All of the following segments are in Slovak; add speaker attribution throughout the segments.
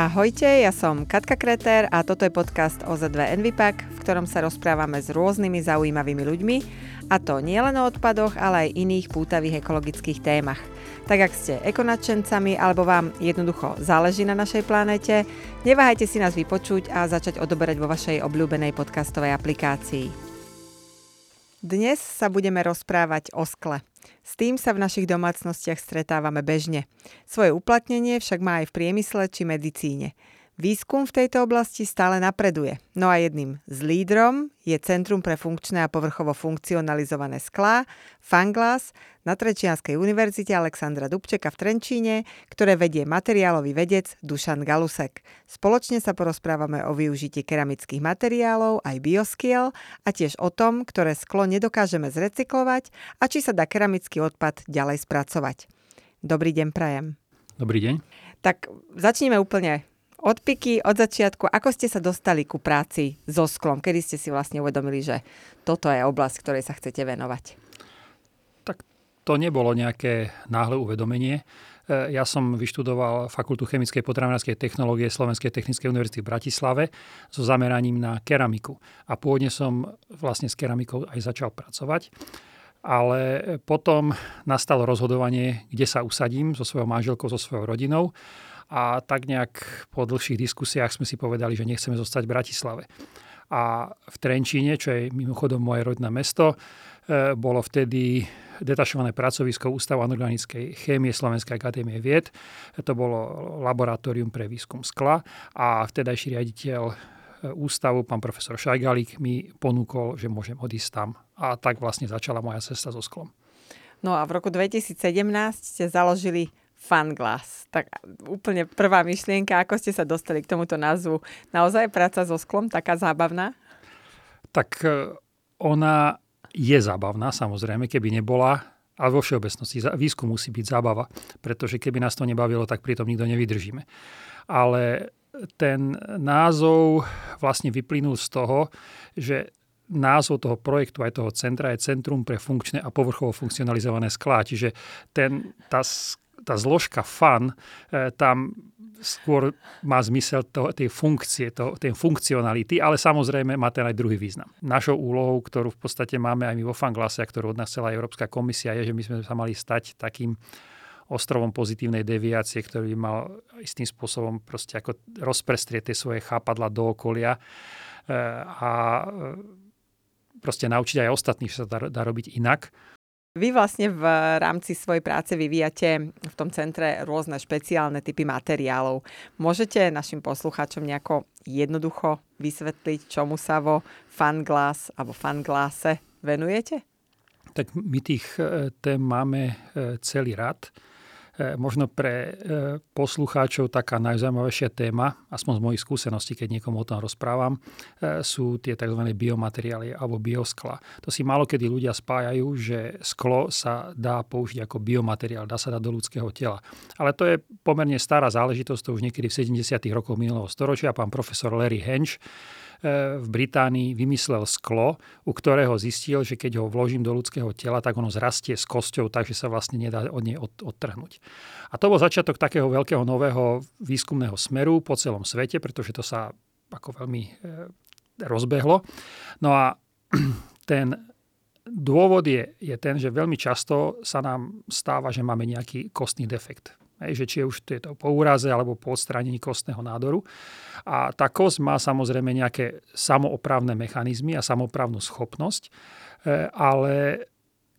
Speaker 1: Ahojte, ja som Katka Kreter a toto je podcast OZ2 Envipak, v ktorom sa rozprávame s rôznymi zaujímavými ľuďmi, a to nielen o odpadoch, ale aj iných pútavých ekologických témach. Tak ak ste ekonačencami alebo vám jednoducho záleží na našej planéte, neváhajte si nás vypočuť a začať odoberať vo vašej obľúbenej podcastovej aplikácii. Dnes sa budeme rozprávať o skle. S tým sa v našich domácnostiach stretávame bežne. Svoje uplatnenie však má aj v priemysle či medicíne. Výskum v tejto oblasti stále napreduje. No a jedným z lídrom je Centrum pre funkčné a povrchovo funkcionalizované sklá, Fanglas, na Trečianskej univerzite Alexandra Dubčeka v Trenčíne, ktoré vedie materiálový vedec Dušan Galusek. Spoločne sa porozprávame o využití keramických materiálov, aj bioskiel a tiež o tom, ktoré sklo nedokážeme zrecyklovať a či sa dá keramický odpad ďalej spracovať. Dobrý deň, Prajem.
Speaker 2: Dobrý deň.
Speaker 1: Tak začneme úplne odpiky od začiatku, ako ste sa dostali ku práci so sklom? Kedy ste si vlastne uvedomili, že toto je oblasť, ktorej sa chcete venovať?
Speaker 2: Tak to nebolo nejaké náhle uvedomenie. E, ja som vyštudoval Fakultu chemickej potravinárskej technológie Slovenskej technickej univerzity v Bratislave so zameraním na keramiku. A pôvodne som vlastne s keramikou aj začal pracovať. Ale potom nastalo rozhodovanie, kde sa usadím so svojou manželkou, so svojou rodinou a tak nejak po dlhších diskusiách sme si povedali, že nechceme zostať v Bratislave. A v Trenčíne, čo je mimochodom moje rodné mesto, e, bolo vtedy detašované pracovisko Ústavu anorganickej chémie Slovenskej akadémie vied. To bolo laboratórium pre výskum skla a vtedajší riaditeľ e, ústavu, pán profesor Šajgalík, mi ponúkol, že môžem odísť tam. A tak vlastne začala moja cesta so sklom.
Speaker 1: No a v roku 2017 ste založili Funglass. Tak úplne prvá myšlienka, ako ste sa dostali k tomuto názvu. Naozaj práca so sklom taká zábavná?
Speaker 2: Tak e, ona je zábavná, samozrejme, keby nebola, ale vo všeobecnosti výskum musí byť zábava, pretože keby nás to nebavilo, tak pritom nikto nevydržíme. Ale ten názov vlastne vyplynul z toho, že názov toho projektu aj toho centra je Centrum pre funkčné a povrchovo funkcionalizované sklá. Čiže ten, tá tá zložka fun e, tam skôr má zmysel to, tej funkcie, to, tej funkcionality, ale samozrejme má ten aj druhý význam. Našou úlohou, ktorú v podstate máme aj my vo Fanglase, a ktorú od nás celá Európska komisia, je, že my sme sa mali stať takým ostrovom pozitívnej deviácie, ktorý by mal istým spôsobom proste ako rozprestrieť tie svoje chápadla do okolia e, a e, proste naučiť aj ostatných, že sa dá, dá robiť inak.
Speaker 1: Vy vlastne v rámci svojej práce vyvíjate v tom centre rôzne špeciálne typy materiálov. Môžete našim poslucháčom nejako jednoducho vysvetliť, čomu sa vo Fanglass alebo Fanglase venujete?
Speaker 2: Tak my tých e, tém máme e, celý rad. E, možno pre e, poslucháčov taká najzaujímavejšia téma, aspoň z mojich skúseností, keď niekomu o tom rozprávam, e, sú tie tzv. biomateriály alebo bioskla. To si málo kedy ľudia spájajú, že sklo sa dá použiť ako biomateriál, dá sa dať do ľudského tela. Ale to je pomerne stará záležitosť, to už niekedy v 70. rokoch minulého storočia. Pán profesor Larry Hench v Británii vymyslel sklo, u ktorého zistil, že keď ho vložím do ľudského tela, tak ono zrastie s kosťou, takže sa vlastne nedá od nej odtrhnúť. A to bol začiatok takého veľkého nového výskumného smeru po celom svete, pretože to sa ako veľmi e, rozbehlo. No a ten dôvod je, je ten, že veľmi často sa nám stáva, že máme nejaký kostný defekt. Hej, že či už to je to po úraze alebo po odstránení kostného nádoru. A tá kosť má samozrejme nejaké samoopravné mechanizmy a samoopravnú schopnosť, e, ale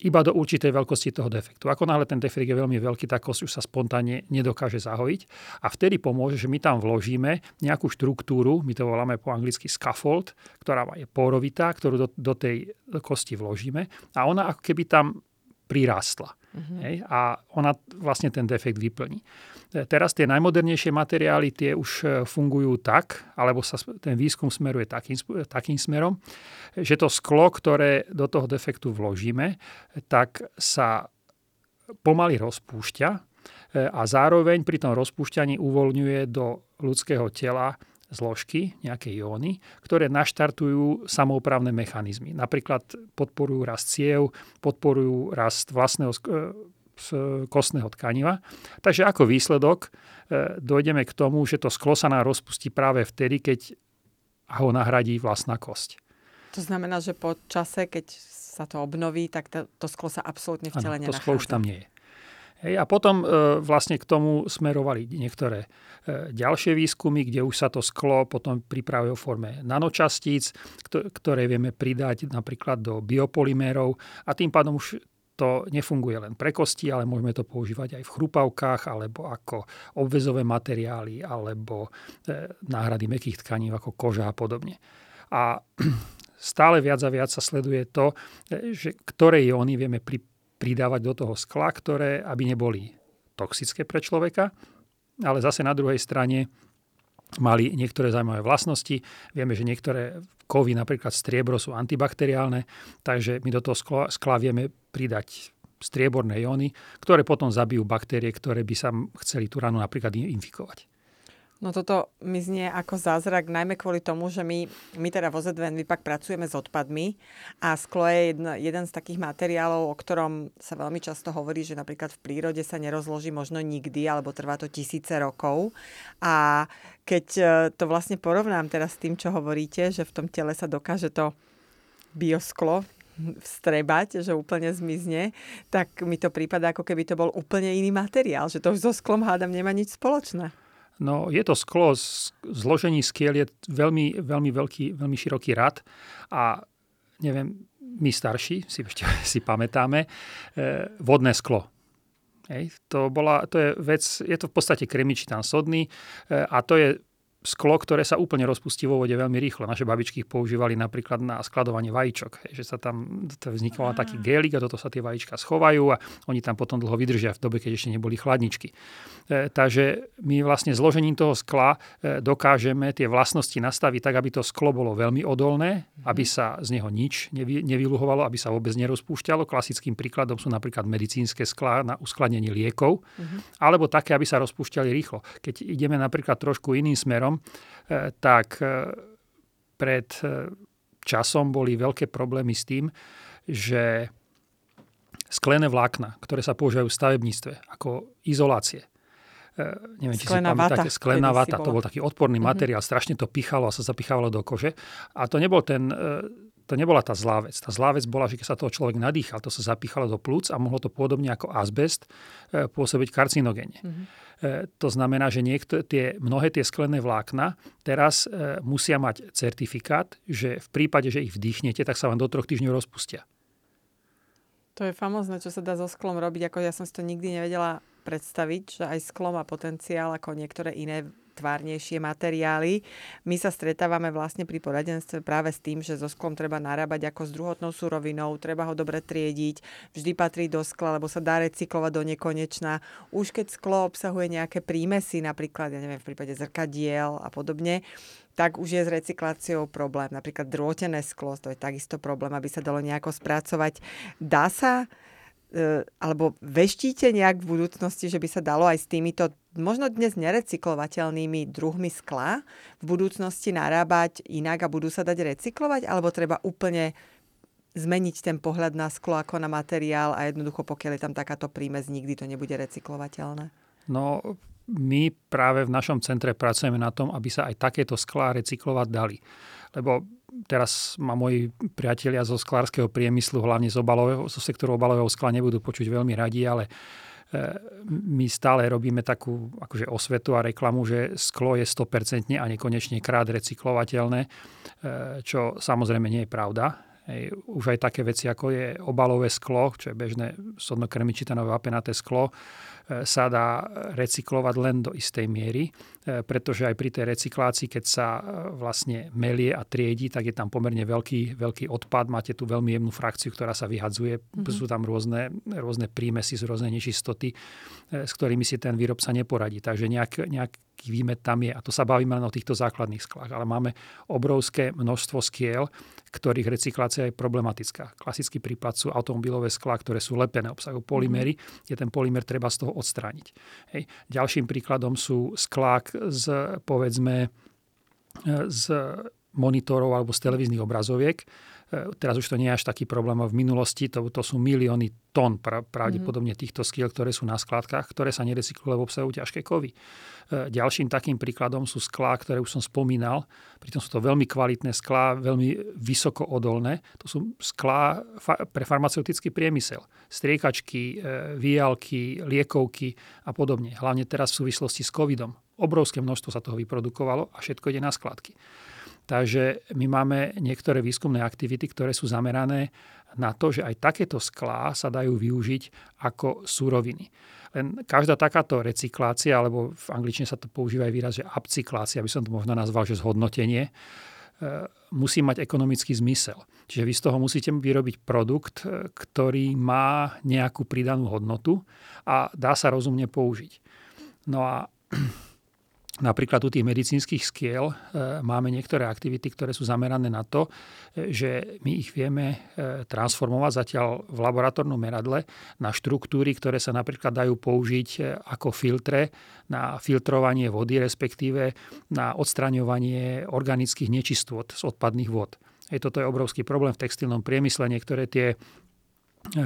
Speaker 2: iba do určitej veľkosti toho defektu. Ako náhle ten defekt je veľmi veľký, tá kosť už sa spontánne nedokáže zahojiť a vtedy pomôže, že my tam vložíme nejakú štruktúru, my to voláme po anglicky scaffold, ktorá je porovitá, ktorú do, do tej kosti vložíme a ona ako keby tam prirastla. Uh-huh. Hej, a ona vlastne ten defekt vyplní. Teraz tie najmodernejšie materiály tie už e, fungujú tak, alebo sa ten výskum smeruje takým, takým smerom, že to sklo, ktoré do toho defektu vložíme, tak sa pomaly rozpúšťa e, a zároveň pri tom rozpúšťaní uvoľňuje do ľudského tela zložky, nejaké jóny, ktoré naštartujú samoupravné mechanizmy. Napríklad podporujú rast ciev, podporujú rast vlastného z kostného tkaniva. Takže ako výsledok e, dojdeme k tomu, že to sklo sa nám rozpustí práve vtedy, keď ho nahradí vlastná kosť.
Speaker 1: To znamená, že po čase, keď sa to obnoví, tak to, to sklo sa absolútne v tele
Speaker 2: ano, to sklo už tam nie je. Hej, a potom e, vlastne k tomu smerovali niektoré e, ďalšie výskumy, kde už sa to sklo potom pripravuje o forme nanočastíc, ktoré vieme pridať napríklad do biopolymérov a tým pádom už to nefunguje len pre kosti, ale môžeme to používať aj v chrupavkách, alebo ako obvezové materiály, alebo e, náhrady mekých tkaní ako koža a podobne. A stále viac a viac sa sleduje to, e, že ktoré jóny vieme pri, pridávať do toho skla, ktoré aby neboli toxické pre človeka, ale zase na druhej strane mali niektoré zaujímavé vlastnosti. Vieme, že niektoré kovy, napríklad striebro, sú antibakteriálne, takže my do toho skla, skla vieme pridať strieborné jóny, ktoré potom zabijú baktérie, ktoré by sa chceli tú ranu napríklad infikovať.
Speaker 1: No toto mi znie ako zázrak, najmä kvôli tomu, že my, my teda vo ZVN Vipak pracujeme s odpadmi a sklo je jedna, jeden z takých materiálov, o ktorom sa veľmi často hovorí, že napríklad v prírode sa nerozloží možno nikdy, alebo trvá to tisíce rokov. A keď e, to vlastne porovnám teraz s tým, čo hovoríte, že v tom tele sa dokáže to biosklo vstrebať, že úplne zmizne, tak mi to prípada, ako keby to bol úplne iný materiál, že to už so sklom hádam nemá nič spoločné.
Speaker 2: No, je to sklo, zložení skiel je veľmi, veľmi veľký, veľmi široký rad a neviem, my starší si ešte si pamätáme, e, vodné sklo. Hej, to, bola, to je vec, je to v podstate kremičitán sodný e, a to je sklo, ktoré sa úplne rozpustí vo vode veľmi rýchlo. Naše babičky ich používali napríklad na skladovanie vajíčok, hej, že sa tam vznikol taký gélik a toto sa tie vajíčka schovajú a oni tam potom dlho vydržia v dobe, keď ešte neboli chladničky. E, takže my vlastne zložením toho skla e, dokážeme tie vlastnosti nastaviť tak, aby to sklo bolo veľmi odolné, mhm. aby sa z neho nič nevy, nevyluhovalo, aby sa vôbec nerozpúšťalo. Klasickým príkladom sú napríklad medicínske sklá na uskladnenie liekov, mm-hmm. alebo také, aby sa rozpúšťali rýchlo. Keď ideme napríklad trošku iným smerom, smerom, e, tak e, pred e, časom boli veľké problémy s tým, že sklené vlákna, ktoré sa používajú v stavebníctve ako izolácie, neviem, či sklená si pamätáte, vata, sklená vata, to bol taký odporný mm-hmm. materiál, strašne to pichalo a sa zapichávalo do kože. A to nebol ten, to nebola tá zlá vec. Tá zlá vec bola, že keď sa toho človek nadýchal, to sa zapichalo do plúc a mohlo to podobne ako azbest pôsobiť karcinogéne. Mm-hmm. E, to znamená, že niekto, tie, mnohé tie sklené vlákna teraz e, musia mať certifikát, že v prípade, že ich vdýchnete, tak sa vám do troch týždňov rozpustia.
Speaker 1: To je famozne, čo sa dá so sklom robiť. Ako ja som si to nikdy nevedela predstaviť, že aj sklo má potenciál ako niektoré iné tvárnejšie materiály. My sa stretávame vlastne pri poradenstve práve s tým, že so sklom treba narábať ako s druhotnou surovinou, treba ho dobre triediť, vždy patrí do skla, lebo sa dá recyklovať do nekonečna. Už keď sklo obsahuje nejaké prímesy, napríklad, ja neviem, v prípade zrkadiel a podobne, tak už je s recykláciou problém. Napríklad drôtené sklo, to je takisto problém, aby sa dalo nejako spracovať. Dá sa alebo veštíte nejak v budúcnosti, že by sa dalo aj s týmito možno dnes nerecyklovateľnými druhmi skla v budúcnosti narábať inak a budú sa dať recyklovať, alebo treba úplne zmeniť ten pohľad na sklo ako na materiál a jednoducho pokiaľ je tam takáto prímes, nikdy to nebude recyklovateľné?
Speaker 2: No, my práve v našom centre pracujeme na tom, aby sa aj takéto sklá recyklovať dali. Lebo teraz ma moji priatelia zo sklárskeho priemyslu, hlavne z obalového, zo sektoru obalového skla nebudú počuť veľmi radi, ale e, my stále robíme takú akože osvetu a reklamu, že sklo je 100% a nekonečne krát recyklovateľné, e, čo samozrejme nie je pravda. Hej, už aj také veci, ako je obalové sklo, čo je bežné sodnokremičitanové vapenaté sklo, sa dá recyklovať len do istej miery, e, pretože aj pri tej recyklácii, keď sa e, vlastne melie a triedi, tak je tam pomerne veľký, veľký odpad. Máte tu veľmi jemnú frakciu, ktorá sa vyhadzuje. Mm-hmm. Sú tam rôzne, rôzne prímesy z rôzne nečistoty, s ktorými si ten výrobca neporadí. Takže nejak, nejaký výmet tam je. A to sa bavíme len o týchto základných sklách. Ale máme obrovské množstvo skiel, ktorých recyklácia je problematická. Klasický prípad sú automobilové sklá, ktoré sú lepené, obsahujú polymery, mm-hmm. je ten polymer treba z toho odstrániť. Hej. Ďalším príkladom sú sklák z, povedzme, z monitorov alebo z televíznych obrazoviek, teraz už to nie je až taký problém, v minulosti to, to sú milióny tón pravdepodobne týchto skiel, ktoré sú na skladkách, ktoré sa nerecyklujú, lebo obsahujú ťažké kovy. Ďalším takým príkladom sú sklá, ktoré už som spomínal. Pritom sú to veľmi kvalitné sklá, veľmi vysoko odolné. To sú sklá pre farmaceutický priemysel. Striekačky, výjalky, liekovky a podobne. Hlavne teraz v súvislosti s covidom. Obrovské množstvo sa toho vyprodukovalo a všetko ide na skladky. Takže my máme niektoré výskumné aktivity, ktoré sú zamerané na to, že aj takéto sklá sa dajú využiť ako súroviny. Len každá takáto recyklácia, alebo v angličtine sa to používa aj výraz, že upcyklácia, aby som to možno nazval, že zhodnotenie, e, musí mať ekonomický zmysel. Čiže vy z toho musíte vyrobiť produkt, e, ktorý má nejakú pridanú hodnotu a dá sa rozumne použiť. No a Napríklad u tých medicínskych skiel e, máme niektoré aktivity, ktoré sú zamerané na to, e, že my ich vieme e, transformovať zatiaľ v laboratórnom meradle na štruktúry, ktoré sa napríklad dajú použiť ako filtre na filtrovanie vody, respektíve na odstraňovanie organických nečistôt z odpadných vod. Hej, toto je obrovský problém v textilnom priemysle. Niektoré tie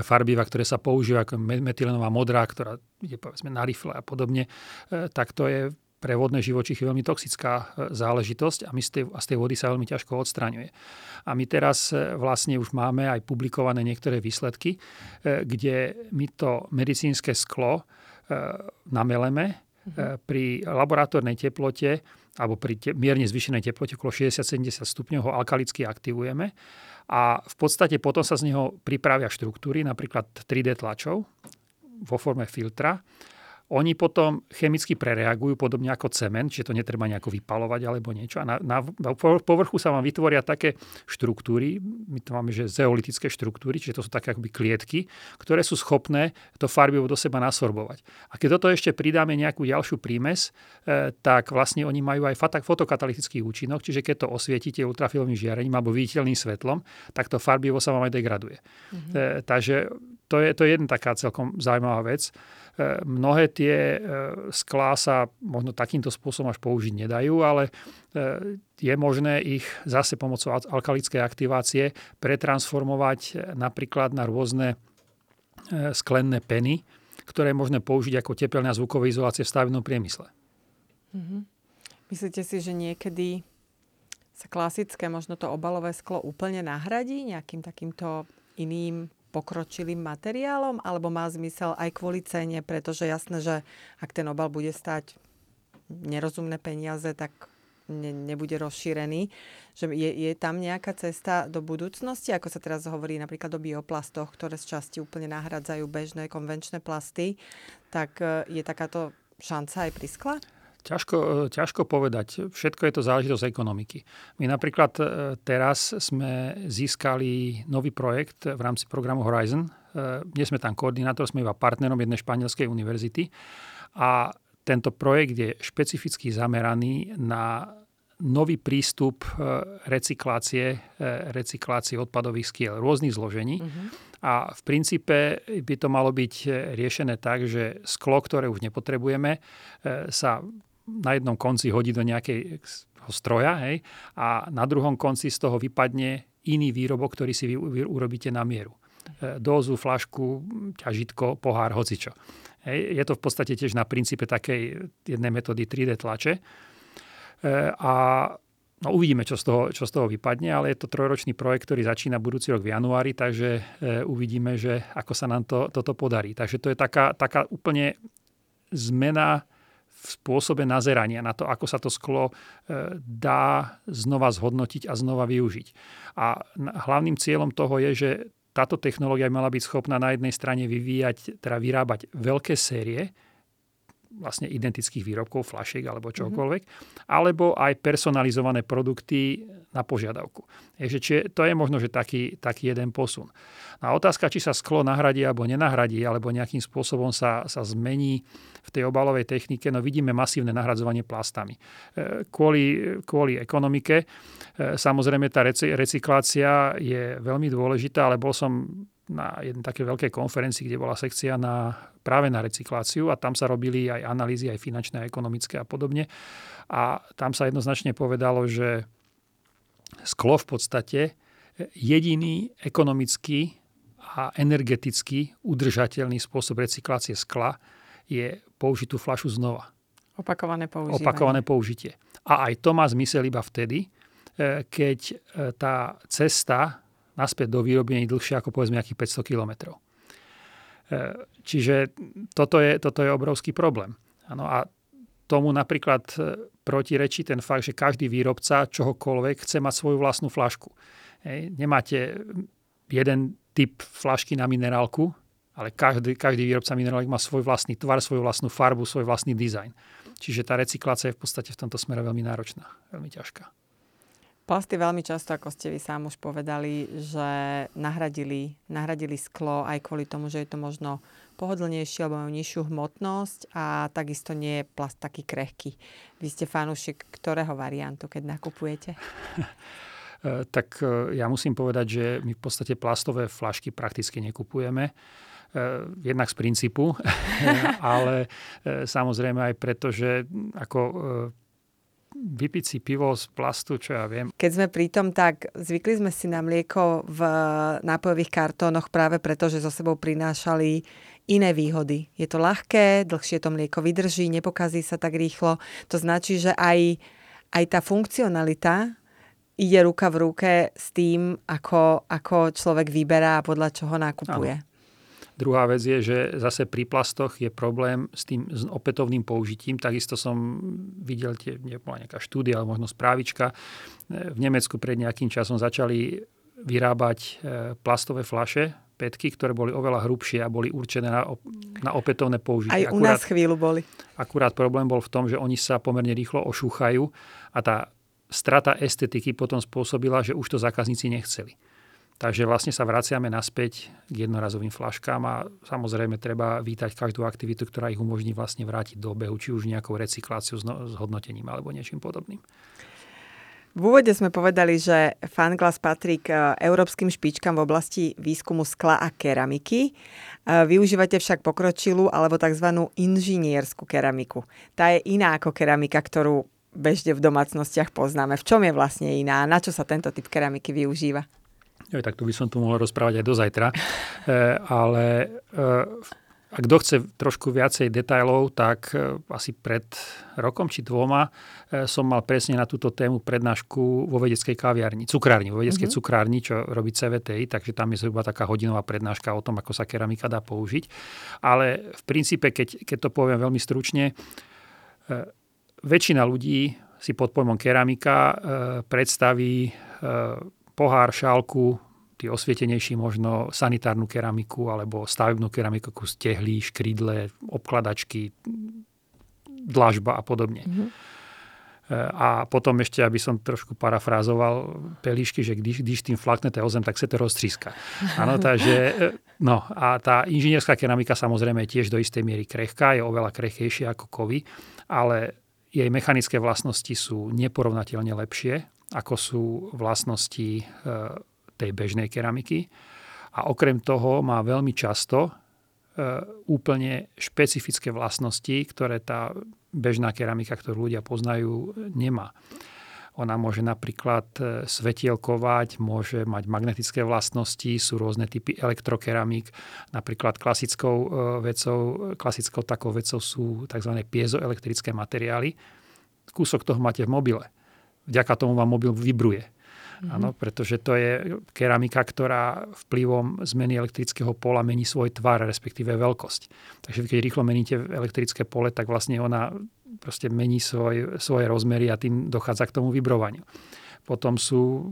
Speaker 2: farbiva, ktoré sa používajú ako metylenová modrá, ktorá ide povedzme na rifle a podobne, tak to je pre vodné živočichy veľmi toxická e, záležitosť a, my z tej, a z tej vody sa veľmi ťažko odstraňuje. A my teraz e, vlastne už máme aj publikované niektoré výsledky, e, kde my to medicínske sklo nameleme mhm. pri laboratórnej teplote alebo pri te, mierne zvyšenej teplote okolo 60-70 stupňov ho alkalicky aktivujeme a v podstate potom sa z neho pripravia štruktúry, napríklad 3D tlačov vo forme filtra oni potom chemicky prereagujú podobne ako cement, čiže to netreba nejako vypalovať alebo niečo. A na, na, na povrchu sa vám vytvoria také štruktúry, my to máme, že zeolitické štruktúry, čiže to sú také akoby klietky, ktoré sú schopné to farbivo do seba nasorbovať. A keď toto ešte pridáme nejakú ďalšiu prímes, e, tak vlastne oni majú aj fotokatalytický účinok, čiže keď to osvietite ultrafilovým žiarením alebo viditeľným svetlom, tak to farbivo sa vám aj degraduje. Mm-hmm. E, takže to je, to je jedna taká celkom zaujímavá vec. E, mnohé tie e, sklá sa možno takýmto spôsobom až použiť nedajú, ale e, je možné ich zase pomocou alkalickej aktivácie pretransformovať napríklad na rôzne sklenné peny, ktoré je možné použiť ako tepelná zvuková izolácie v stavebnom priemysle.
Speaker 1: Mm-hmm. Myslíte si, že niekedy sa klasické, možno to obalové sklo úplne nahradí nejakým takýmto iným pokročilým materiálom, alebo má zmysel aj kvôli cene, pretože jasné, že ak ten obal bude stať nerozumné peniaze, tak ne, nebude rozšírený. Že je, je tam nejaká cesta do budúcnosti, ako sa teraz hovorí napríklad o bioplastoch, ktoré z časti úplne nahradzajú bežné konvenčné plasty, tak e, je takáto šanca aj pri skle?
Speaker 2: Ťažko, e, ťažko povedať. Všetko je to záležitosť ekonomiky. My napríklad e, teraz sme získali nový projekt v rámci programu Horizon. E, nie sme tam koordinátor, sme iba partnerom jednej španielskej univerzity. A tento projekt je špecificky zameraný na nový prístup recyklácie, recyklácie odpadových skiel rôznych zložení. Uh-huh. A v princípe by to malo byť riešené tak, že sklo, ktoré už nepotrebujeme, sa na jednom konci hodí do nejakého stroja hej, a na druhom konci z toho vypadne iný výrobok, ktorý si vy, urobíte na mieru. E, dózu, flašku, ťažitko, pohár, hocičo. Hej, je to v podstate tiež na princípe takej jednej metódy 3D tlače. E, a no, uvidíme, čo z, toho, čo z toho vypadne, ale je to trojročný projekt, ktorý začína budúci rok v januári, takže e, uvidíme, že ako sa nám to, toto podarí. Takže to je taká, taká úplne zmena v spôsobe nazerania na to, ako sa to sklo e, dá znova zhodnotiť a znova využiť. A hlavným cieľom toho je, že táto technológia mala byť schopná na jednej strane vyvíjať, teda vyrábať veľké série, vlastne identických výrobkov, flašiek alebo čokoľvek, mm-hmm. alebo aj personalizované produkty na požiadavku. Takže či, to je možno, že taký, taký jeden posun. A otázka, či sa sklo nahradí alebo nenahradí, alebo nejakým spôsobom sa, sa zmení v tej obalovej technike, no vidíme masívne nahradzovanie plastami. E, kvôli, kvôli ekonomike, e, samozrejme tá recyklácia je veľmi dôležitá, ale bol som na jednej také veľkej konferencii, kde bola sekcia na, práve na recykláciu a tam sa robili aj analýzy, aj finančné, aj ekonomické a podobne. A tam sa jednoznačne povedalo, že sklo v podstate jediný ekonomický a energeticky udržateľný spôsob recyklácie skla je použiť tú flašu znova.
Speaker 1: Opakované použitie.
Speaker 2: Opakované použitie. A aj to má zmysel iba vtedy, e, keď e, tá cesta naspäť do výroby je dlhšia ako povedzme nejakých 500 kilometrov. E, čiže toto je, toto je obrovský problém. Ano, a tomu napríklad protirečí ten fakt, že každý výrobca čohokoľvek chce mať svoju vlastnú flašku. Hej. Nemáte jeden typ flašky na minerálku, ale každý, každý výrobca minerálek má svoj vlastný tvar, svoju vlastnú farbu, svoj vlastný dizajn. Čiže tá recyklácia je v podstate v tomto smere veľmi náročná, veľmi ťažká.
Speaker 1: Plasty veľmi často, ako ste vy sám už povedali, že nahradili, nahradili sklo aj kvôli tomu, že je to možno pohodlnejšie alebo majú nižšiu hmotnosť a takisto nie je plast taký krehký. Vy ste fanúšik ktorého variantu, keď nakupujete?
Speaker 2: E, tak e, ja musím povedať, že my v podstate plastové flašky prakticky nekupujeme. E, jednak z princípu, ale samozrejme aj preto, že ako vypiť si pivo z plastu, čo ja viem.
Speaker 1: Keď sme pri tom, tak zvykli sme si na mlieko v nápojových kartónoch práve preto, že so sebou prinášali iné výhody. Je to ľahké, dlhšie to mlieko vydrží, nepokazí sa tak rýchlo. To značí, že aj, aj tá funkcionalita ide ruka v ruke s tým, ako, ako človek vyberá a podľa čoho nakupuje. Ano.
Speaker 2: Druhá vec je, že zase pri plastoch je problém s tým s opätovným použitím. Takisto som videl, tie, nebola nejaká štúdia, ale možno správička. V Nemecku pred nejakým časom začali vyrábať e, plastové flaše, petky, ktoré boli oveľa hrubšie a boli určené na, na opätovné použitie.
Speaker 1: Aj u akurát, nás chvíľu boli.
Speaker 2: Akurát problém bol v tom, že oni sa pomerne rýchlo ošúchajú a tá strata estetiky potom spôsobila, že už to zákazníci nechceli. Takže vlastne sa vraciame naspäť k jednorazovým flaškám a samozrejme treba vítať každú aktivitu, ktorá ich umožní vlastne vrátiť do obehu, či už nejakou recykláciou s hodnotením alebo niečím podobným.
Speaker 1: V úvode sme povedali, že Fanglas patrí k e, európskym špičkám v oblasti výskumu skla a keramiky. E, využívate však pokročilú alebo tzv. inžinierskú keramiku. Tá je iná ako keramika, ktorú bežne v domácnostiach poznáme. V čom je vlastne iná? Na čo sa tento typ keramiky využíva?
Speaker 2: Jo, tak tu by som tu mohol rozprávať aj do zajtra. E, ale e, ak kto chce trošku viacej detajlov, tak e, asi pred rokom či dvoma e, som mal presne na túto tému prednášku vo vedeckej kaviarni, cukrárni, vo vedeckej mm-hmm. cukrárni, čo robí CVTI, takže tam je zhruba taká hodinová prednáška o tom, ako sa keramika dá použiť. Ale v princípe, keď, keď to poviem veľmi stručne, e, väčšina ľudí si pod pojmom keramika predstaví pohár, šálku, tí osvietenejší možno sanitárnu keramiku alebo stavebnú keramiku ako stehlí, škrydle, obkladačky, dlažba a podobne. Mm-hmm. A potom ešte, aby som trošku parafrázoval pelíšky, že když, když tým flaknete o zem, tak sa to roztříska. Áno, takže, no a tá inžinierská keramika samozrejme je tiež do istej miery krehká, je oveľa krehkejšia ako kovy, ale jej mechanické vlastnosti sú neporovnateľne lepšie, ako sú vlastnosti e, tej bežnej keramiky. A okrem toho má veľmi často e, úplne špecifické vlastnosti, ktoré tá bežná keramika, ktorú ľudia poznajú, nemá. Ona môže napríklad e, svetielkovať, môže mať magnetické vlastnosti, sú rôzne typy elektrokeramík. Napríklad klasickou e, vecou, klasickou takou vecou sú tzv. piezoelektrické materiály. Kúsok toho máte v mobile. Vďaka tomu vám mobil vybruje. Mm-hmm. Áno, pretože to je keramika, ktorá vplyvom zmeny elektrického pola mení svoj tvar, respektíve veľkosť. Takže keď rýchlo meníte elektrické pole, tak vlastne ona proste mení svoj, svoje rozmery a tým dochádza k tomu vibrovaniu. Potom sú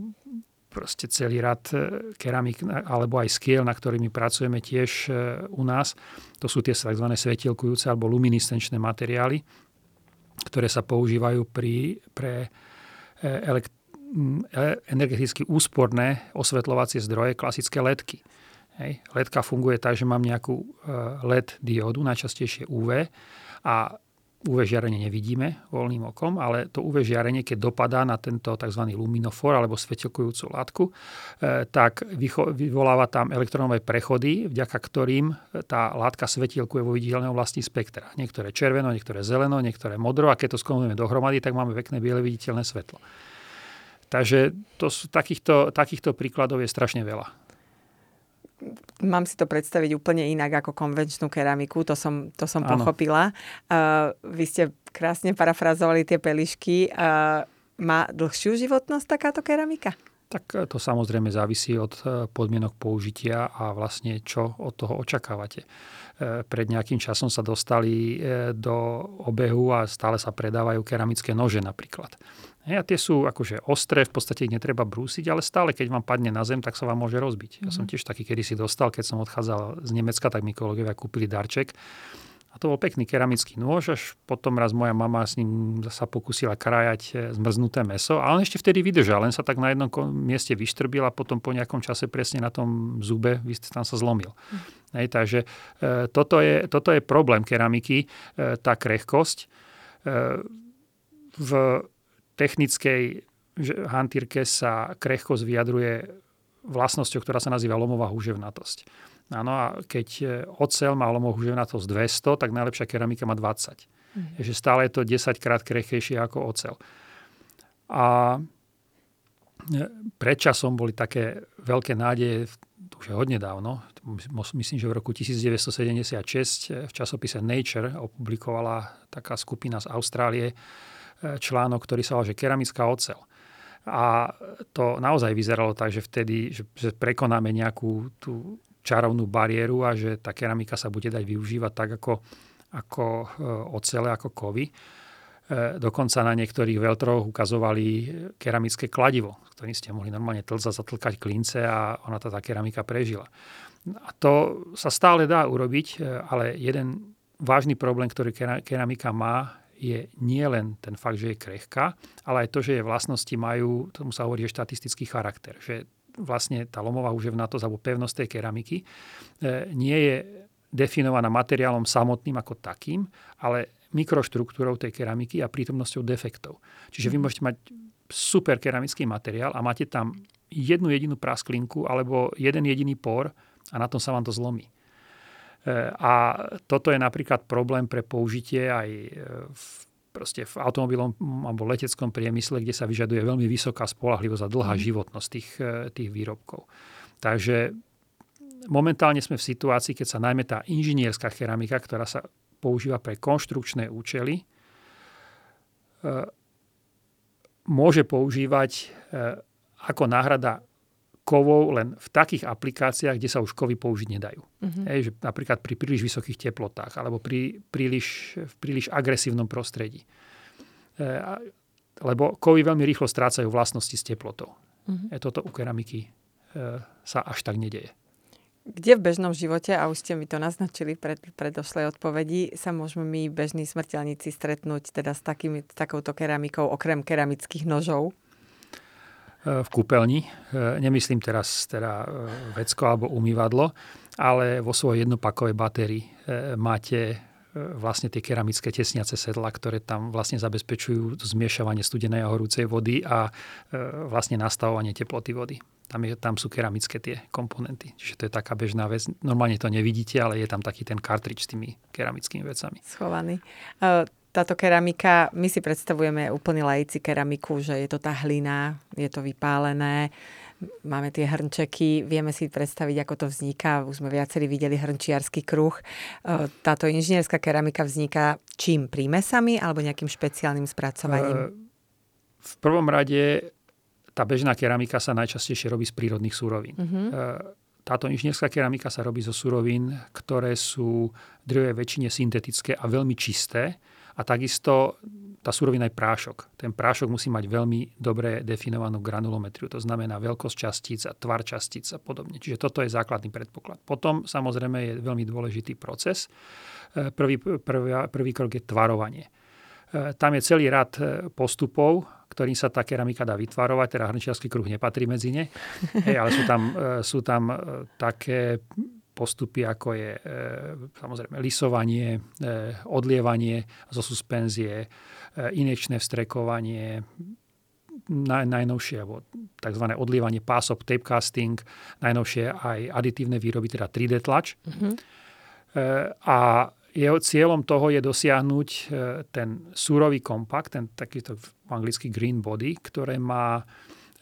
Speaker 2: proste celý rad e, keramik alebo aj skiel, na ktorými pracujeme tiež e, u nás. To sú tie tzv. svetielkujúce alebo luminiscenčné materiály, ktoré sa používajú pri, pre elekt- energeticky úsporné osvetľovacie zdroje, klasické ledky. Hej. Ledka funguje tak, že mám nejakú LED diódu, najčastejšie UV, a UV žiarenie nevidíme voľným okom, ale to UV žiarenie, keď dopadá na tento tzv. luminofor alebo svetelkujúcu látku, e, tak vyvoláva tam elektronové prechody, vďaka ktorým tá látka svetelkuje vo viditeľnej oblasti spektra. Niektoré červeno, niektoré zeleno, niektoré modro a keď to skonujeme dohromady, tak máme pekné biele viditeľné svetlo. Takže to sú, takýchto, takýchto príkladov je strašne veľa.
Speaker 1: Mám si to predstaviť úplne inak ako konvenčnú keramiku, to som, to som pochopila. Uh, vy ste krásne parafrazovali tie pelišky. Uh, má dlhšiu životnosť takáto keramika?
Speaker 2: Tak e, to samozrejme závisí od e, podmienok použitia a vlastne čo od toho očakávate. E, pred nejakým časom sa dostali do obehu a stále sa predávajú keramické nože napríklad. A tie sú akože ostré, v podstate ich netreba brúsiť, ale stále, keď vám padne na zem, tak sa vám môže rozbiť. Ja som mhm. tiež taký kedysi dostal, keď som odchádzal z Nemecka, tak mi kolegovia kúpili darček a to bol pekný keramický nôž, až potom raz moja mama s ním sa pokusila krájať e, zmrznuté meso, ale on ešte vtedy vydržal, len sa tak na jednom mieste vyštrbil a potom po nejakom čase presne na tom zube tam sa zlomil. Mm. Hej, takže e, toto, je, toto je problém keramiky, e, tá krehkosť. E, v technickej hantírke sa krehkosť vyjadruje vlastnosťou, ktorá sa nazýva lomová húževnatosť. Áno, a keď e, ocel má lomohuževnatosť 200, tak najlepšia keramika má 20. Mm. Takže stále je to 10 krát krehkejšie ako ocel. A e, predčasom boli také veľké nádeje, to už je hodne dávno, myslím, že v roku 1976 e, v časopise Nature opublikovala taká skupina z Austrálie článok, ktorý sa volal, že keramická ocel. A to naozaj vyzeralo tak, že vtedy že prekonáme nejakú tú čarovnú bariéru a že tá keramika sa bude dať využívať tak ako, ako e, ocele, ako kovy. E, dokonca na niektorých veľtroch ukazovali keramické kladivo, ktorým ste mohli normálne tlzať, zatlkať klince a ona tá, tá keramika prežila. A to sa stále dá urobiť, e, ale jeden vážny problém, ktorý keramika má, je nie len ten fakt, že je krehká, ale aj to, že jej vlastnosti majú, tomu sa hovorí, že štatistický charakter. Že vlastne tá lomová uževnatosť alebo pevnosť tej keramiky e, nie je definovaná materiálom samotným ako takým, ale mikroštruktúrou tej keramiky a prítomnosťou defektov. Čiže vy mhm. môžete mať super keramický materiál a máte tam jednu jedinú prasklinku alebo jeden jediný por a na tom sa vám to zlomí. E, a toto je napríklad problém pre použitie aj v proste v automobilom alebo leteckom priemysle, kde sa vyžaduje veľmi vysoká spolahlivosť a dlhá mm. životnosť tých, e, tých výrobkov. Takže momentálne sme v situácii, keď sa najmä tá inžinierská keramika, ktorá sa používa pre konštrukčné účely, e, môže používať e, ako náhrada kovov len v takých aplikáciách, kde sa už kovy použiť nedajú. Mm-hmm. Hej, že napríklad pri príliš vysokých teplotách alebo pri príliš, v príliš agresívnom prostredí. E, lebo kovy veľmi rýchlo strácajú vlastnosti s teplotou. Mm-hmm. E, toto u keramiky e, sa až tak nedeje.
Speaker 1: Kde v bežnom živote, a už ste mi to naznačili pred predošlej odpovedi, sa môžeme my bežní smrteľníci stretnúť teda s, takými, s takouto keramikou, okrem keramických nožov?
Speaker 2: V kúpeľni. E, nemyslím teraz teda e, vecko alebo umývadlo, ale vo svojej jednopakovej batérii e, máte vlastne tie keramické tesniace sedla, ktoré tam vlastne zabezpečujú zmiešavanie studenej a horúcej vody a vlastne nastavovanie teploty vody. Tam, je, tam sú keramické tie komponenty. Čiže to je taká bežná vec. Normálne to nevidíte, ale je tam taký ten kartrič s tými keramickými vecami.
Speaker 1: Schovaný táto keramika, my si predstavujeme úplne laici keramiku, že je to tá hlina, je to vypálené, máme tie hrnčeky, vieme si predstaviť, ako to vzniká. Už sme viacerí videli hrnčiarský kruh. E, táto inžinierská keramika vzniká čím? Prímesami alebo nejakým špeciálnym spracovaním? E,
Speaker 2: v prvom rade tá bežná keramika sa najčastejšie robí z prírodných súrovín. Uh-huh. Táto inžinierská keramika sa robí zo súrovín, ktoré sú v drvej väčšine syntetické a veľmi čisté a takisto tá surovina je prášok. Ten prášok musí mať veľmi dobre definovanú granulometriu, to znamená veľkosť častíc a tvar častíc a podobne. Čiže toto je základný predpoklad. Potom samozrejme je veľmi dôležitý proces. E, prvý, prvý, prvý krok je tvarovanie. E, tam je celý rad e, postupov, ktorým sa tá keramika dá vytvarovať, teda hrnčiarsky kruh nepatrí medzi ne, hey, ale sú tam, sú tam také postupy, ako je e, samozrejme lisovanie, e, odlievanie zo suspenzie, e, inekčné vstrekovanie, naj, najnovšie, alebo tzv. odlievanie pások, tapecasting, najnovšie aj aditívne výroby, teda 3D tlač. Mm-hmm. A jeho cieľom toho je dosiahnuť ten súrový kompakt, ten takýto anglický green body, ktoré má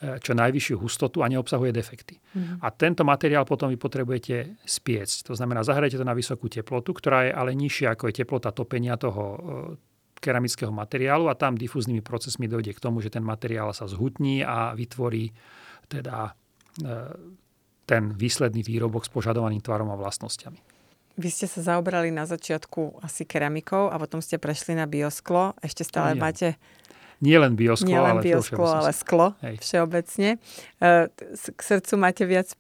Speaker 2: čo najvyššiu hustotu a neobsahuje defekty. Mm-hmm. A tento materiál potom vy potrebujete spiecť. To znamená, zahrajete to na vysokú teplotu, ktorá je ale nižšia ako je teplota topenia toho e, keramického materiálu a tam difúznymi procesmi dojde k tomu, že ten materiál sa zhutní a vytvorí teda e, ten výsledný výrobok s požadovaným tvarom a vlastnosťami.
Speaker 1: Vy ste sa zaobrali na začiatku asi keramikou a potom ste prešli na biosklo. Ešte stále no, máte
Speaker 2: nie len biosklo,
Speaker 1: Nie len
Speaker 2: ale
Speaker 1: biosklo, ale sklo Hej. všeobecne. E, k srdcu máte viac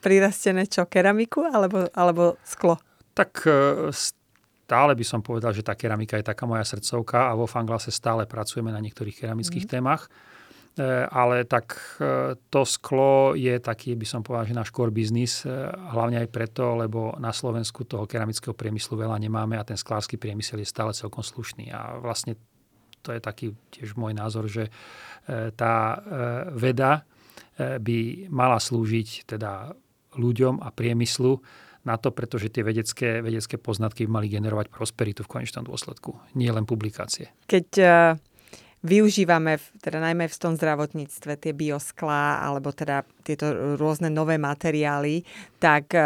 Speaker 1: prirastené čo, keramiku alebo, alebo sklo?
Speaker 2: Tak e, stále by som povedal, že tá keramika je taká moja srdcovka a vo Fanglase stále pracujeme na niektorých keramických mm. témach. E, ale tak to sklo je taký, by som povedal, že náš core business, hlavne aj preto, lebo na Slovensku toho keramického priemyslu veľa nemáme a ten sklársky priemysel je stále celkom slušný. A vlastne to je taký tiež môj názor, že e, tá e, veda e, by mala slúžiť teda ľuďom a priemyslu na to, pretože tie vedecké, vedecké poznatky by mali generovať prosperitu v konečnom dôsledku, nie len publikácie.
Speaker 1: Keď využívame, teda najmä v tom zdravotníctve, tie biosklá alebo teda tieto rôzne nové materiály, tak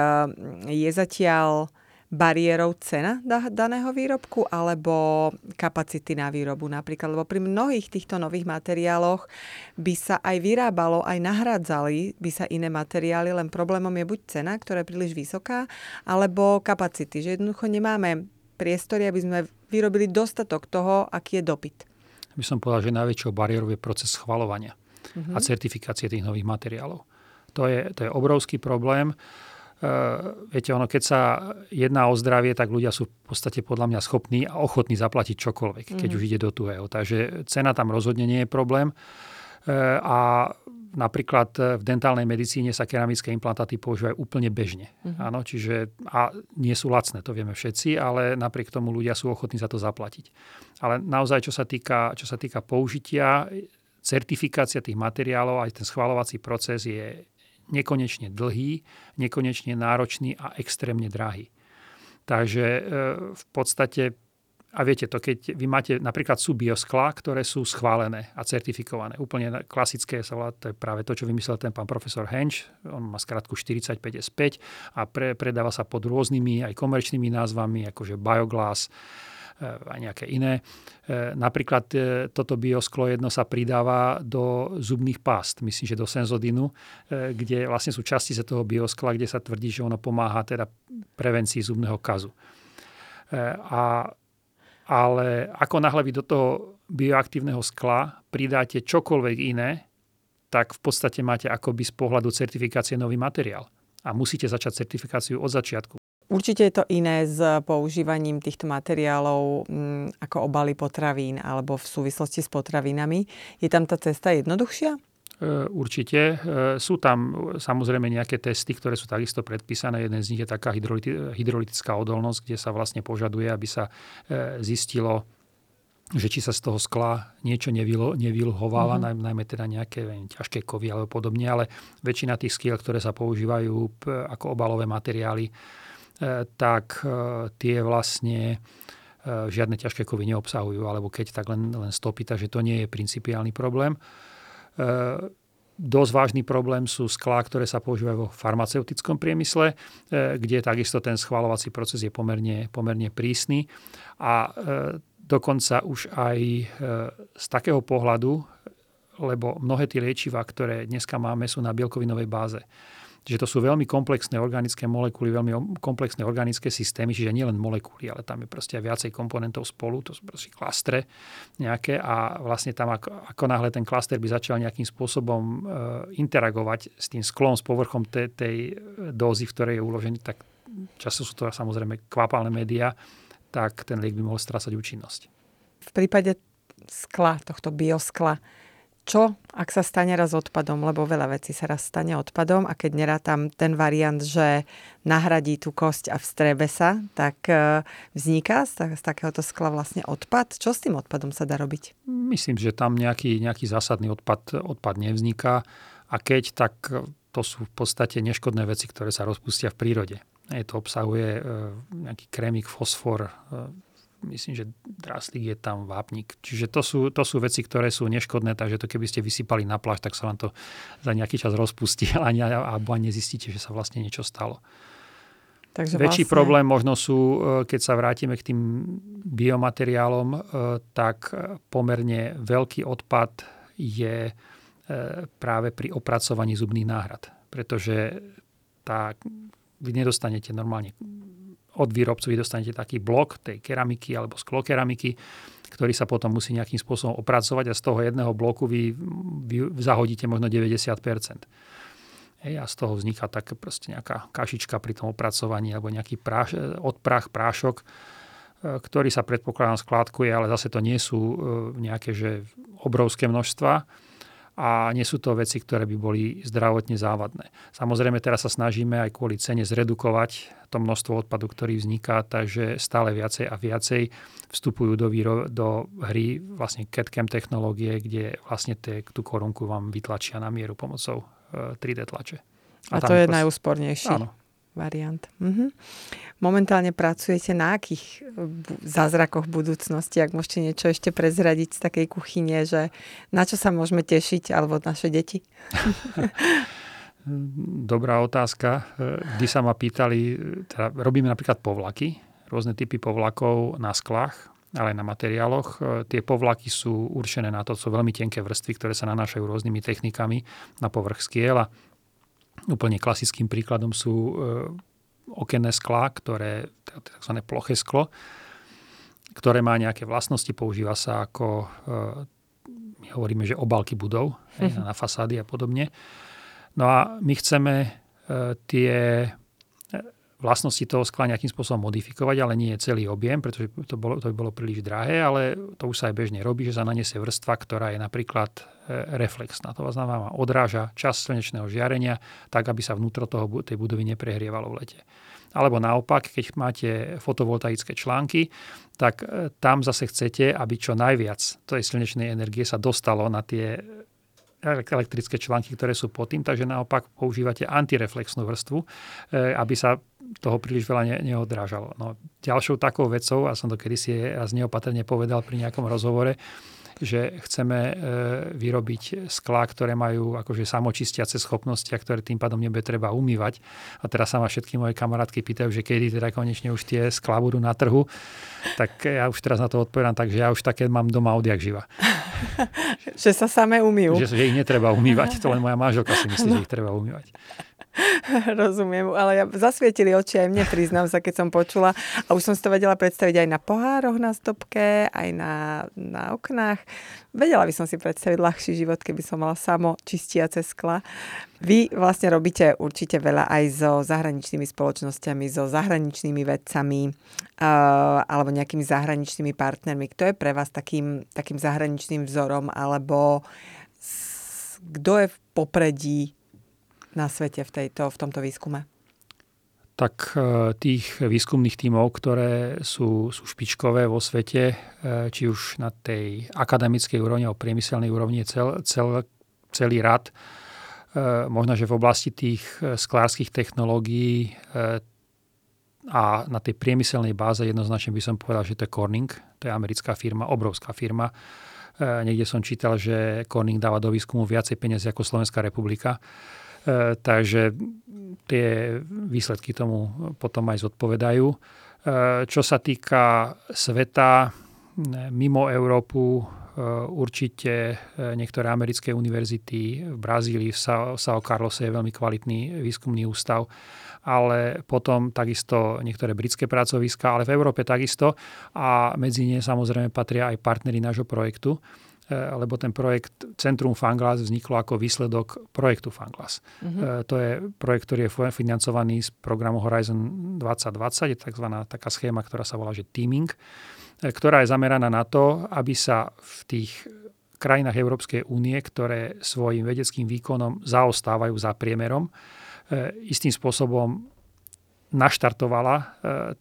Speaker 1: je zatiaľ bariérou cena daného výrobku alebo kapacity na výrobu napríklad. Lebo pri mnohých týchto nových materiáloch by sa aj vyrábalo, aj nahradzali by sa iné materiály, len problémom je buď cena, ktorá je príliš vysoká, alebo kapacity, že jednoducho nemáme priestory, aby sme vyrobili dostatok toho, aký je dopyt.
Speaker 2: By som povedal, že najväčšou bariérou je proces schvalovania uh-huh. a certifikácie tých nových materiálov. To je, to je obrovský problém. Uh, viete, ono, keď sa jedná o zdravie, tak ľudia sú v podstate podľa mňa schopní a ochotní zaplatiť čokoľvek, keď mm. už ide do tuhého. Takže cena tam rozhodne nie je problém. Uh, a napríklad v dentálnej medicíne sa keramické implantáty používajú úplne bežne. Mm. Áno, čiže, a nie sú lacné, to vieme všetci, ale napriek tomu ľudia sú ochotní za to zaplatiť. Ale naozaj, čo sa týka, čo sa týka použitia, certifikácia tých materiálov, aj ten schvalovací proces je nekonečne dlhý, nekonečne náročný a extrémne drahý. Takže e, v podstate, a viete to, keď vy máte, napríklad sú biosklá, ktoré sú schválené a certifikované. Úplne klasické sa volá, to je práve to, čo vymyslel ten pán profesor Henč. On má skratku 45S5 a pre, predáva sa pod rôznymi aj komerčnými názvami, akože Bioglass, aj nejaké iné. E, napríklad e, toto biosklo jedno sa pridáva do zubných pást, myslím, že do senzodinu, kde vlastne sú časti z toho bioskla, kde sa tvrdí, že ono pomáha teda prevencii zubného kazu. A, ale ako náhle vy do toho bioaktívneho skla pridáte čokoľvek iné, tak v podstate máte akoby z pohľadu certifikácie nový materiál. A musíte začať certifikáciu od začiatku.
Speaker 1: Určite je to iné s používaním týchto materiálov mm, ako obaly potravín alebo v súvislosti s potravinami. Je tam tá cesta jednoduchšia?
Speaker 2: E, určite. E, sú tam samozrejme nejaké testy, ktoré sú takisto predpísané. Jeden z nich je taká hydrolytická odolnosť, kde sa vlastne požaduje, aby sa e, zistilo, že či sa z toho skla niečo nevylhováva, mm-hmm. najmä teda nejaké viem, ťažké kovy alebo podobne, ale väčšina tých skiel, ktoré sa používajú ako obalové materiály, E, tak e, tie vlastne e, žiadne ťažké kovy neobsahujú, alebo keď tak len, len stopy, takže to nie je principiálny problém. Dosť vážny problém sú sklá, ktoré sa používajú vo farmaceutickom priemysle, kde takisto ten schvalovací proces je pomerne, pomerne prísny. A dokonca už aj z takého pohľadu, lebo mnohé tie liečiva, ktoré dneska máme, sú na bielkovinovej báze že to sú veľmi komplexné organické molekuly, veľmi komplexné organické systémy, čiže nielen molekuly, ale tam je proste aj viacej komponentov spolu, to sú proste klastre nejaké a vlastne tam ako, ako náhle ten klaster by začal nejakým spôsobom e, interagovať s tým sklom, s povrchom tej, tej dózy, v ktorej je uložený, tak často sú to samozrejme kvapalné médiá, tak ten liek by mohol strácať účinnosť.
Speaker 1: V prípade skla, tohto bioskla, čo, ak sa stane raz odpadom, lebo veľa vecí sa raz stane odpadom a keď nerátam ten variant, že nahradí tú kosť a vstrebe sa, tak e, vzniká z, z takéhoto skla vlastne odpad. Čo s tým odpadom sa dá robiť?
Speaker 2: Myslím, že tam nejaký, nejaký zásadný odpad, odpad nevzniká a keď, tak to sú v podstate neškodné veci, ktoré sa rozpustia v prírode. Je to obsahuje e, nejaký krémik, fosfor, e, myslím, že draslík je tam vápnik. Čiže to sú, to sú veci, ktoré sú neškodné, takže to keby ste vysypali na pláž, tak sa vám to za nejaký čas rozpustí ani, alebo ani nezistíte, že sa vlastne niečo stalo. Takže Väčší vlastne... problém možno sú, e, keď sa vrátime k tým biomateriálom, e, tak pomerne veľký odpad je e, práve pri opracovaní zubných náhrad. Pretože tá, vy nedostanete normálne od výrobcu vy dostanete taký blok tej keramiky alebo sklokeramiky, ktorý sa potom musí nejakým spôsobom opracovať a z toho jedného bloku vy, vy zahodíte možno 90 Hej, a z toho vzniká tak proste nejaká kašička pri tom opracovaní alebo nejaký práš, odprach, prášok, e, ktorý sa predpokladám skládkuje, ale zase to nie sú e, nejaké že obrovské množstva a nie sú to veci, ktoré by boli zdravotne závadné. Samozrejme teraz sa snažíme aj kvôli cene zredukovať to množstvo odpadu, ktorý vzniká, takže stále viacej a viacej vstupujú do, výro- do hry vlastne CAD-CAM technológie, kde vlastne te, tú korunku vám vytlačia na mieru pomocou 3D tlače.
Speaker 1: A, a to je, je najúspornejší áno. Variant. Mhm. Momentálne pracujete na akých zázrakoch budúcnosti, ak môžete niečo ešte prezradiť z takej kuchyne, že na čo sa môžeme tešiť, alebo naše deti?
Speaker 2: Dobrá otázka. Kdy sa ma pýtali, teda robíme napríklad povlaky, rôzne typy povlakov na sklách, ale aj na materiáloch. Tie povlaky sú určené na to, sú veľmi tenké vrstvy, ktoré sa nanášajú rôznymi technikami na povrch skiel úplne klasickým príkladom sú e, okenné sklá, ktoré, tzv. ploché sklo, ktoré má nejaké vlastnosti, používa sa ako, e, my hovoríme, že obalky budov mm-hmm. na fasády a podobne. No a my chceme tie vlastnosti toho skla nejakým spôsobom modifikovať, ale nie je celý objem, pretože to, bolo, to by bolo príliš drahé, ale to už sa aj bežne robí, že sa naniesie vrstva, ktorá je napríklad e, reflexná. To znamená, odráža čas slnečného žiarenia tak, aby sa vnútro toho, tej budovy neprehrievalo v lete. Alebo naopak, keď máte fotovoltaické články, tak e, tam zase chcete, aby čo najviac tej slnečnej energie sa dostalo na tie elektrické články, ktoré sú pod tým, takže naopak používate antireflexnú vrstvu, e, aby sa toho príliš veľa ne, neodrážalo. No, ďalšou takou vecou, a som to kedysi raz neopatrne povedal pri nejakom rozhovore, že chceme e, vyrobiť sklá, ktoré majú akože samočistiace schopnosti a ktoré tým pádom nebude treba umývať. A teraz sa ma všetky moje kamarátky pýtajú, že kedy teda konečne už tie sklá budú na trhu. Tak ja už teraz na to odpovedám, takže ja už také mám doma odjak živa.
Speaker 1: že sa samé umývajú.
Speaker 2: Že, že ich netreba umývať, to len moja mážoka si myslí, no. že ich treba umývať.
Speaker 1: Rozumiem, ale ja zasvietili oči aj mne, priznám sa, keď som počula. A už som si to vedela predstaviť aj na pohároch na stopke, aj na, na oknách. Vedela by som si predstaviť ľahší život, keby som mala samo čistiace skla. Vy vlastne robíte určite veľa aj so zahraničnými spoločnosťami, so zahraničnými vedcami uh, alebo nejakými zahraničnými partnermi. Kto je pre vás takým, takým zahraničným vzorom alebo kto je v popredí na svete v, tejto, v tomto výskume?
Speaker 2: Tak e, tých výskumných tímov, ktoré sú, sú špičkové vo svete, e, či už na tej akademickej úrovni alebo priemyselnej úrovni cel, cel, celý rad. E, možno, že v oblasti tých sklárskych technológií a na tej priemyselnej báze jednoznačne by som povedal, že to je Corning, to je americká firma, obrovská firma. Niekde som čítal, že Corning dáva do výskumu viacej peniazy ako Slovenská republika. E, takže tie výsledky tomu potom aj zodpovedajú. E, čo sa týka sveta, mimo Európu, e, určite niektoré americké univerzity v Brazílii, v São Carlose je veľmi kvalitný výskumný ústav, ale potom takisto niektoré britské pracoviska, ale v Európe takisto a medzi ne samozrejme patria aj partnery nášho projektu. E, lebo ten projekt Centrum Fanglas vzniklo ako výsledok projektu Fanglas. Uh-huh. To je projekt, ktorý je financovaný z programu Horizon 2020, je tzv. taká schéma, ktorá sa volá že teaming, e, ktorá je zameraná na to, aby sa v tých krajinách Európskej únie, ktoré svojim vedeckým výkonom zaostávajú za priemerom, istým spôsobom naštartovala e,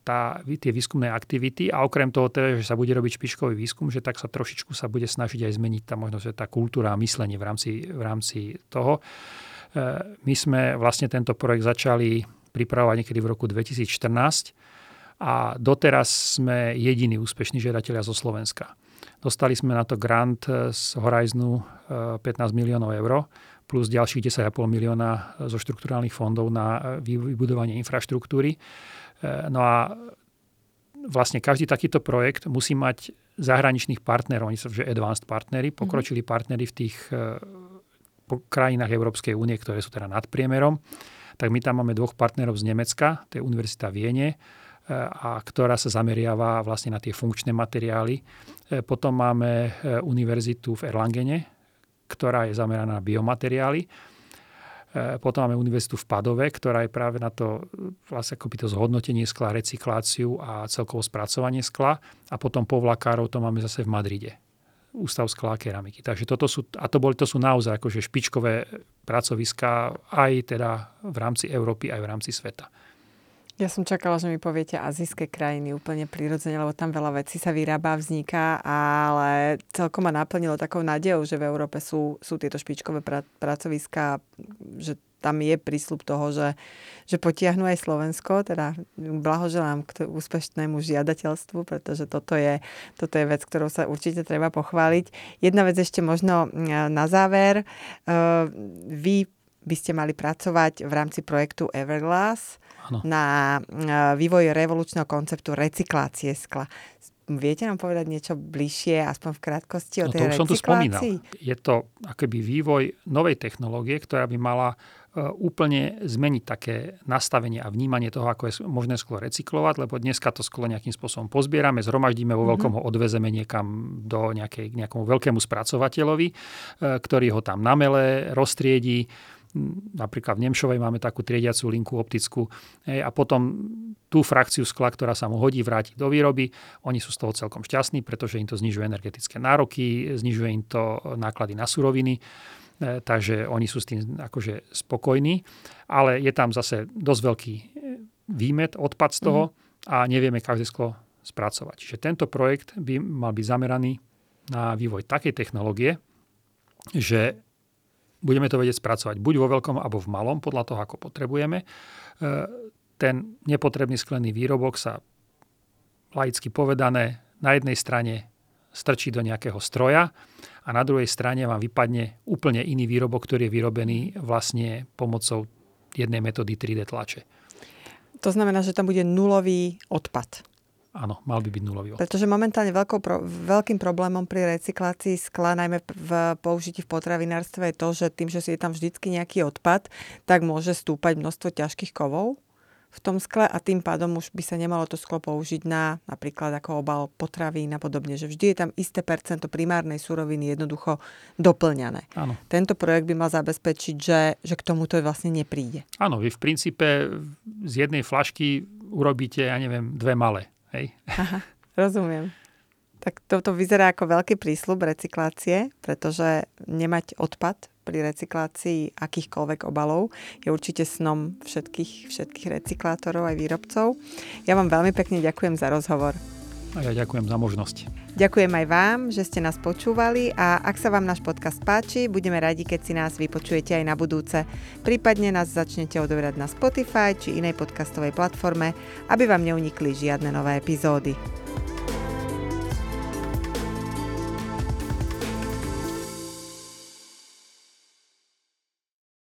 Speaker 2: tá, tie výskumné aktivity a okrem toho teda, že sa bude robiť špičkový výskum, že tak sa trošičku sa bude snažiť aj zmeniť tá možno tá kultúra a myslenie v rámci, v rámci toho. E, my sme vlastne tento projekt začali pripravovať niekedy v roku 2014 a doteraz sme jediní úspešní žiadatelia zo Slovenska. Dostali sme na to grant z Horizonu 15 miliónov eur plus ďalších 10,5 milióna zo štrukturálnych fondov na vybudovanie infraštruktúry. No a vlastne každý takýto projekt musí mať zahraničných partnerov, oni sú že advanced partnery, mhm. pokročili partnery v tých krajinách Európskej únie, ktoré sú teda nad priemerom. Tak my tam máme dvoch partnerov z Nemecka, to je Univerzita Viene, a ktorá sa zameriava vlastne na tie funkčné materiály. E, potom máme e, univerzitu v Erlangene, ktorá je zameraná na biomateriály. E, potom máme univerzitu v Padove, ktorá je práve na to, vlastne akoby to zhodnotenie skla, recykláciu a celkovo spracovanie skla. A potom povlakárov to máme zase v Madride. Ústav skla a keramiky. Takže toto sú, a to, boli, to sú naozaj akože špičkové pracoviská aj teda v rámci Európy, aj v rámci sveta.
Speaker 1: Ja som čakala, že mi poviete azijské krajiny úplne prirodzene, lebo tam veľa vecí sa vyrába, vzniká, ale celkom ma naplnilo takou nádejou, že v Európe sú, sú tieto špičkové pra, pracoviská, že tam je prísľub toho, že, že potiahnu aj Slovensko, teda blahoželám k úspešnému žiadateľstvu, pretože toto je, toto je vec, ktorou sa určite treba pochváliť. Jedna vec ešte možno na záver. Vy by ste mali pracovať v rámci projektu Everglass ano. na vývoj revolučného konceptu recyklácie skla. Viete nám povedať niečo bližšie, aspoň v krátkosti o no, tej to už som tu spomínal.
Speaker 2: Je to akoby vývoj novej technológie, ktorá by mala e, úplne zmeniť také nastavenie a vnímanie toho, ako je možné sklo recyklovať, lebo dneska to sklo nejakým spôsobom pozbierame, zhromaždíme vo veľkom, mm-hmm. ho odvezeme niekam do nejakej, nejakomu veľkému spracovateľovi, e, ktorý ho tam namele, roztriedí, napríklad v Nemšovej máme takú triediacu linku optickú a potom tú frakciu skla, ktorá sa mu hodí, vráti do výroby. Oni sú z toho celkom šťastní, pretože im to znižuje energetické nároky, znižuje im to náklady na suroviny, e, takže oni sú s tým akože spokojní. Ale je tam zase dosť veľký e, výmet, odpad z toho mm. a nevieme každé sklo spracovať. Čiže tento projekt by mal byť zameraný na vývoj takej technológie, že budeme to vedieť spracovať buď vo veľkom, alebo v malom, podľa toho, ako potrebujeme. E, ten nepotrebný sklený výrobok sa laicky povedané na jednej strane strčí do nejakého stroja a na druhej strane vám vypadne úplne iný výrobok, ktorý je vyrobený vlastne pomocou jednej metódy 3D tlače.
Speaker 1: To znamená, že tam bude nulový odpad.
Speaker 2: Áno, mal by byť nulový odpad.
Speaker 1: Pretože momentálne veľkou, pro, veľkým problémom pri recyklácii skla, najmä v použití v potravinárstve, je to, že tým, že si je tam vždycky nejaký odpad, tak môže stúpať množstvo ťažkých kovov v tom skle a tým pádom už by sa nemalo to sklo použiť na napríklad ako obal potravín a podobne, že vždy je tam isté percento primárnej suroviny jednoducho doplňané.
Speaker 2: Áno.
Speaker 1: Tento projekt by mal zabezpečiť, že, že k tomuto vlastne nepríde.
Speaker 2: Áno, vy v princípe z jednej flašky urobíte, ja neviem, dve malé. Hej.
Speaker 1: Aha, rozumiem. Tak toto vyzerá ako veľký prísľub recyklácie, pretože nemať odpad pri recyklácii akýchkoľvek obalov je určite snom všetkých, všetkých recyklátorov aj výrobcov. Ja vám veľmi pekne ďakujem za rozhovor.
Speaker 2: A ja ďakujem za možnosť.
Speaker 1: Ďakujem aj vám, že ste nás počúvali a ak sa vám náš podcast páči, budeme radi, keď si nás vypočujete aj na budúce. Prípadne nás začnete odoberať na Spotify či inej podcastovej platforme, aby vám neunikli žiadne nové epizódy.